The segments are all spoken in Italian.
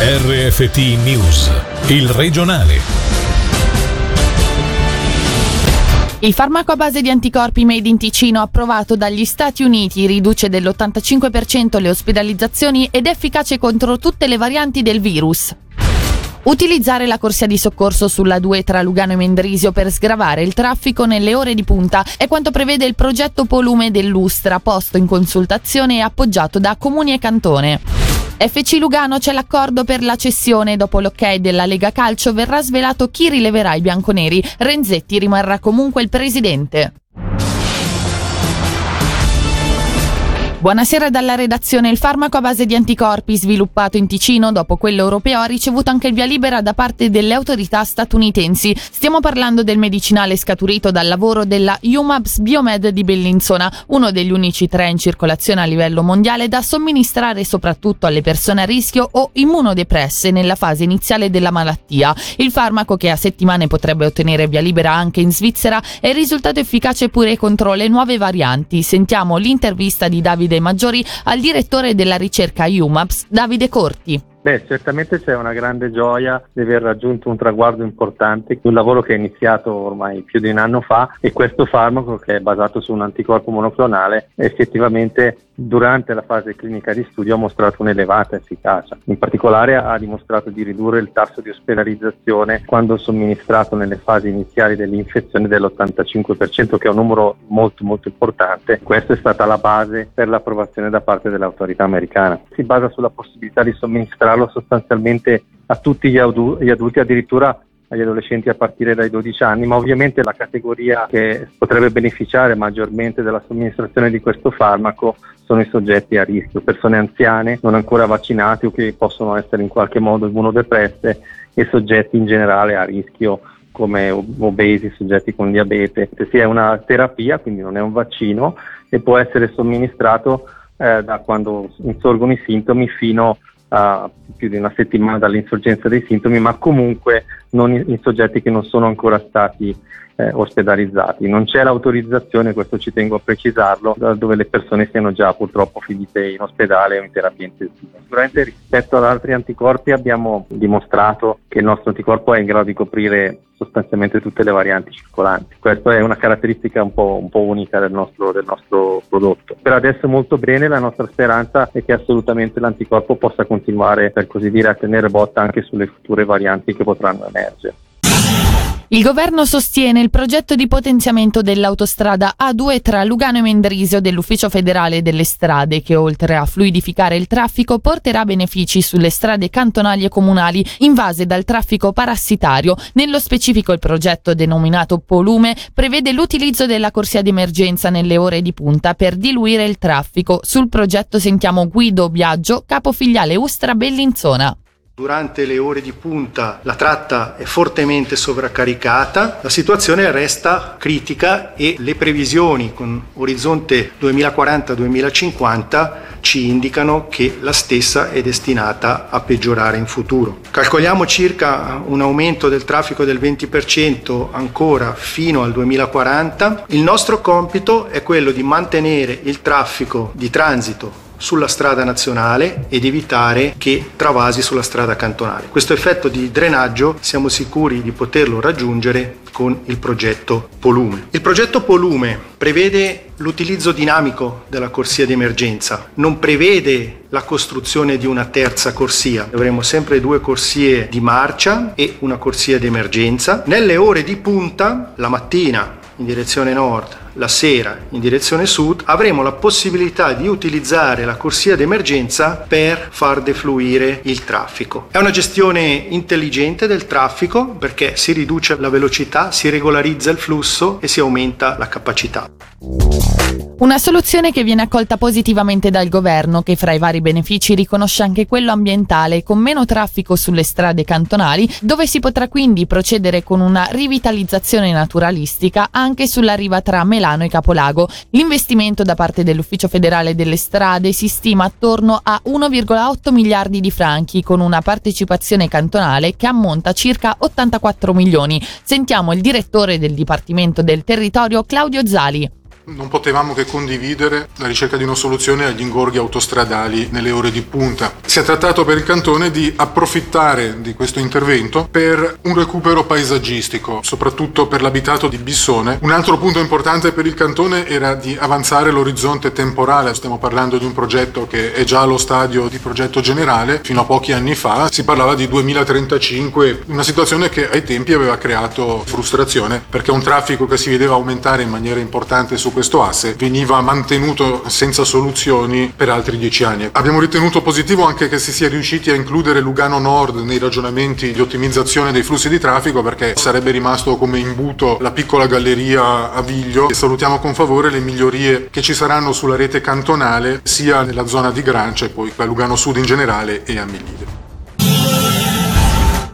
RFT News, il regionale. Il farmaco a base di anticorpi made in Ticino approvato dagli Stati Uniti riduce dell'85% le ospedalizzazioni ed è efficace contro tutte le varianti del virus. Utilizzare la corsia di soccorso sulla 2 tra Lugano e Mendrisio per sgravare il traffico nelle ore di punta è quanto prevede il progetto Polume dell'Ustra, posto in consultazione e appoggiato da Comuni e Cantone. FC Lugano c'è l'accordo per la cessione. Dopo l'ok della Lega Calcio verrà svelato chi rileverà i bianconeri. Renzetti rimarrà comunque il presidente. Buonasera dalla redazione. Il farmaco a base di anticorpi sviluppato in Ticino dopo quello europeo ha ricevuto anche il via libera da parte delle autorità statunitensi. Stiamo parlando del medicinale scaturito dal lavoro della UMABS Biomed di Bellinzona, uno degli unici tre in circolazione a livello mondiale da somministrare soprattutto alle persone a rischio o immunodepresse nella fase iniziale della malattia. Il farmaco che a settimane potrebbe ottenere via libera anche in Svizzera è risultato efficace pure contro le nuove varianti. Sentiamo l'intervista di Davide Davide Maggiori al direttore della ricerca UMAPS, Davide Corti. Beh, certamente c'è una grande gioia di aver raggiunto un traguardo importante, un lavoro che è iniziato ormai più di un anno fa e questo farmaco che è basato su un anticorpo monoclonale effettivamente durante la fase clinica di studio ha mostrato un'elevata efficacia. In particolare ha dimostrato di ridurre il tasso di ospedalizzazione quando somministrato nelle fasi iniziali dell'infezione dell'85%, che è un numero molto molto importante. Questa è stata la base per l'approvazione da parte dell'autorità americana. Si basa sulla possibilità di somministrarlo sostanzialmente a tutti gli, adulti, addirittura agli adolescenti a partire dai 12 anni, ma ovviamente la categoria che potrebbe beneficiare maggiormente della somministrazione di questo farmaco sono i soggetti a rischio, persone anziane non ancora vaccinate o che possono essere in qualche modo immunodepresse e soggetti in generale a rischio come obesi, soggetti con diabete. Si è una terapia, quindi non è un vaccino e può essere somministrato eh, da quando insorgono i sintomi fino a più di una settimana dall'insorgenza dei sintomi, ma comunque non in, in soggetti che non sono ancora stati eh, ospedalizzati. Non c'è l'autorizzazione, questo ci tengo a precisarlo, dove le persone siano già purtroppo finite in ospedale o in terapia intensiva. Sicuramente rispetto ad altri anticorpi abbiamo dimostrato che il nostro anticorpo è in grado di coprire sostanzialmente tutte le varianti circolanti. Questa è una caratteristica un po', un po unica del nostro, del nostro, prodotto. Per adesso molto bene, la nostra speranza è che assolutamente l'anticorpo possa continuare, per così dire, a tenere botta anche sulle future varianti che potranno emergere. Il governo sostiene il progetto di potenziamento dell'autostrada A2 tra Lugano e Mendrisio dell'Ufficio federale delle strade che oltre a fluidificare il traffico porterà benefici sulle strade cantonali e comunali invase dal traffico parassitario. Nello specifico il progetto denominato Polume prevede l'utilizzo della corsia d'emergenza nelle ore di punta per diluire il traffico. Sul progetto sentiamo Guido Biagio, capo filiale Ustra Bellinzona. Durante le ore di punta la tratta è fortemente sovraccaricata, la situazione resta critica e le previsioni con orizzonte 2040-2050 ci indicano che la stessa è destinata a peggiorare in futuro. Calcoliamo circa un aumento del traffico del 20% ancora fino al 2040. Il nostro compito è quello di mantenere il traffico di transito sulla strada nazionale ed evitare che travasi sulla strada cantonale. Questo effetto di drenaggio siamo sicuri di poterlo raggiungere con il progetto Polume. Il progetto Polume prevede l'utilizzo dinamico della corsia di emergenza, non prevede la costruzione di una terza corsia. Avremo sempre due corsie di marcia e una corsia di emergenza. Nelle ore di punta, la mattina in direzione nord, la sera in direzione sud, avremo la possibilità di utilizzare la corsia d'emergenza per far defluire il traffico. È una gestione intelligente del traffico perché si riduce la velocità, si regolarizza il flusso e si aumenta la capacità. Una soluzione che viene accolta positivamente dal governo, che fra i vari benefici riconosce anche quello ambientale, con meno traffico sulle strade cantonali, dove si potrà quindi procedere con una rivitalizzazione naturalistica anche sulla riva tra Melano e Capolago. L'investimento da parte dell'Ufficio federale delle strade si stima attorno a 1,8 miliardi di franchi, con una partecipazione cantonale che ammonta a circa 84 milioni. Sentiamo il direttore del Dipartimento del Territorio, Claudio Zali. Non potevamo che condividere la ricerca di una soluzione agli ingorghi autostradali nelle ore di punta. Si è trattato per il cantone di approfittare di questo intervento per un recupero paesaggistico, soprattutto per l'abitato di Bissone. Un altro punto importante per il cantone era di avanzare l'orizzonte temporale, stiamo parlando di un progetto che è già allo stadio di progetto generale, fino a pochi anni fa si parlava di 2035, una situazione che ai tempi aveva creato frustrazione perché un traffico che si vedeva aumentare in maniera importante su questo asse veniva mantenuto senza soluzioni per altri dieci anni. Abbiamo ritenuto positivo anche che si sia riusciti a includere Lugano Nord nei ragionamenti di ottimizzazione dei flussi di traffico perché sarebbe rimasto come imbuto la piccola galleria a Viglio e salutiamo con favore le migliorie che ci saranno sulla rete cantonale sia nella zona di Grancia e poi a Lugano Sud in generale e a Melide.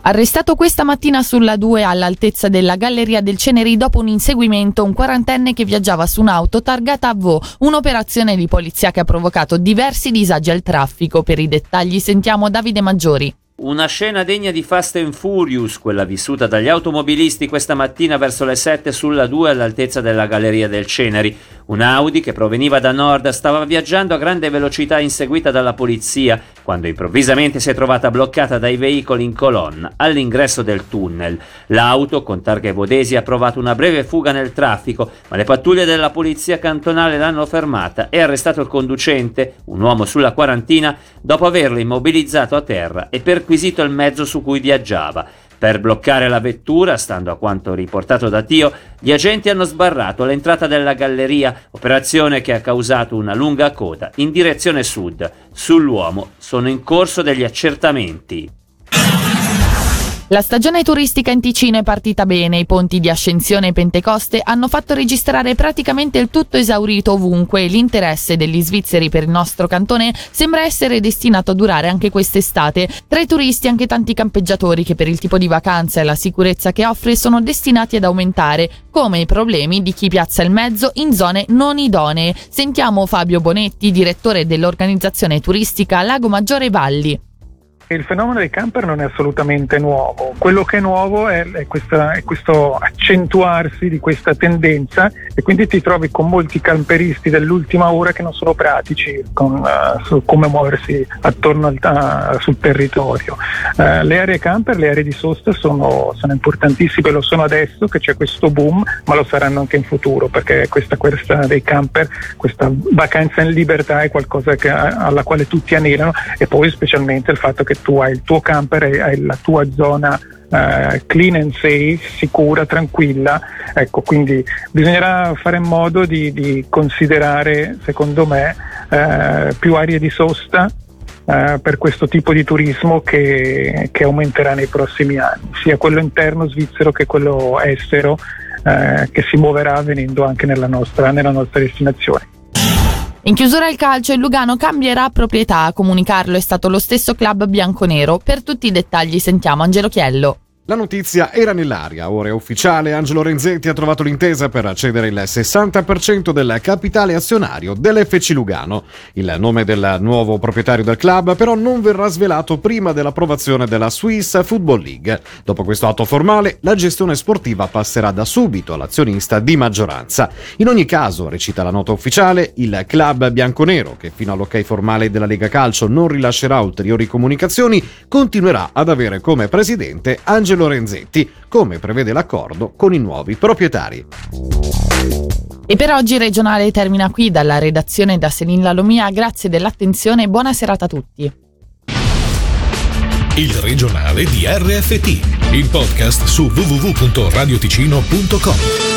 Arrestato questa mattina sulla 2 all'altezza della Galleria del Ceneri dopo un inseguimento un quarantenne che viaggiava su un'auto targata a Vo, un'operazione di polizia che ha provocato diversi disagi al traffico. Per i dettagli sentiamo Davide Maggiori. Una scena degna di Fast and Furious, quella vissuta dagli automobilisti questa mattina verso le 7 sulla 2 all'altezza della Galleria del Ceneri. Un Audi che proveniva da nord stava viaggiando a grande velocità inseguita dalla polizia quando improvvisamente si è trovata bloccata dai veicoli in colonna all'ingresso del tunnel. L'auto con targhe vodesi ha provato una breve fuga nel traffico, ma le pattuglie della polizia cantonale l'hanno fermata e arrestato il conducente, un uomo sulla quarantina, dopo averlo immobilizzato a terra e perquisito il mezzo su cui viaggiava. Per bloccare la vettura, stando a quanto riportato da Tio, gli agenti hanno sbarrato l'entrata della galleria, operazione che ha causato una lunga coda in direzione sud. Sull'uomo sono in corso degli accertamenti. La stagione turistica in Ticino è partita bene, i ponti di Ascensione e Pentecoste hanno fatto registrare praticamente il tutto esaurito ovunque e l'interesse degli svizzeri per il nostro cantone sembra essere destinato a durare anche quest'estate. Tra i turisti anche tanti campeggiatori che per il tipo di vacanza e la sicurezza che offre sono destinati ad aumentare, come i problemi di chi piazza il mezzo in zone non idonee. Sentiamo Fabio Bonetti, direttore dell'organizzazione turistica Lago Maggiore Valli. Il fenomeno dei camper non è assolutamente nuovo, quello che è nuovo è, è, questa, è, questo accentuarsi di questa tendenza e quindi ti trovi con molti camperisti dell'ultima ora che non sono pratici con, uh, su come muoversi attorno al, uh, sul territorio. Uh, le aree camper, le aree di sosta sono, sono, importantissime, lo sono adesso che c'è questo boom, ma lo saranno anche in futuro perché questa, questa dei camper, questa vacanza in libertà è qualcosa che, alla quale tutti anelano e poi specialmente il fatto che che tu hai il tuo camper, hai la tua zona Uh, clean and safe, sicura, tranquilla. Ecco, quindi bisognerà fare in modo di, di considerare, secondo me, uh, più aree di sosta uh, per questo tipo di turismo che, che, aumenterà nei prossimi anni, sia quello interno svizzero che quello estero, che si muoverà venendo anche nella nostra, nella nostra destinazione. In chiusura il calcio, il Lugano cambierà proprietà. A comunicarlo è stato lo stesso club bianconero. Per tutti i dettagli sentiamo Angelo Chiello. La notizia era nell'aria, ora è ufficiale, Angelo Renzetti ha trovato l'intesa per accedere il 60% del capitale azionario dell'FC Lugano. Il nome del nuovo proprietario del club però non verrà svelato prima dell'approvazione della Swiss Football League. Dopo questo atto formale, la gestione sportiva passerà da subito all'azionista di maggioranza. In ogni caso, recita la nota ufficiale, il club bianconero, che fino all'ok formale della Lega Calcio non rilascerà ulteriori comunicazioni, continuerà ad avere come presidente Angelo Angelo Renzetti, come prevede l'accordo con i nuovi proprietari. E per oggi regionale termina qui dalla redazione da Selin Lalomia. Grazie dell'attenzione e buona serata a tutti. Il regionale di RFT, il podcast su www.radioticino.com.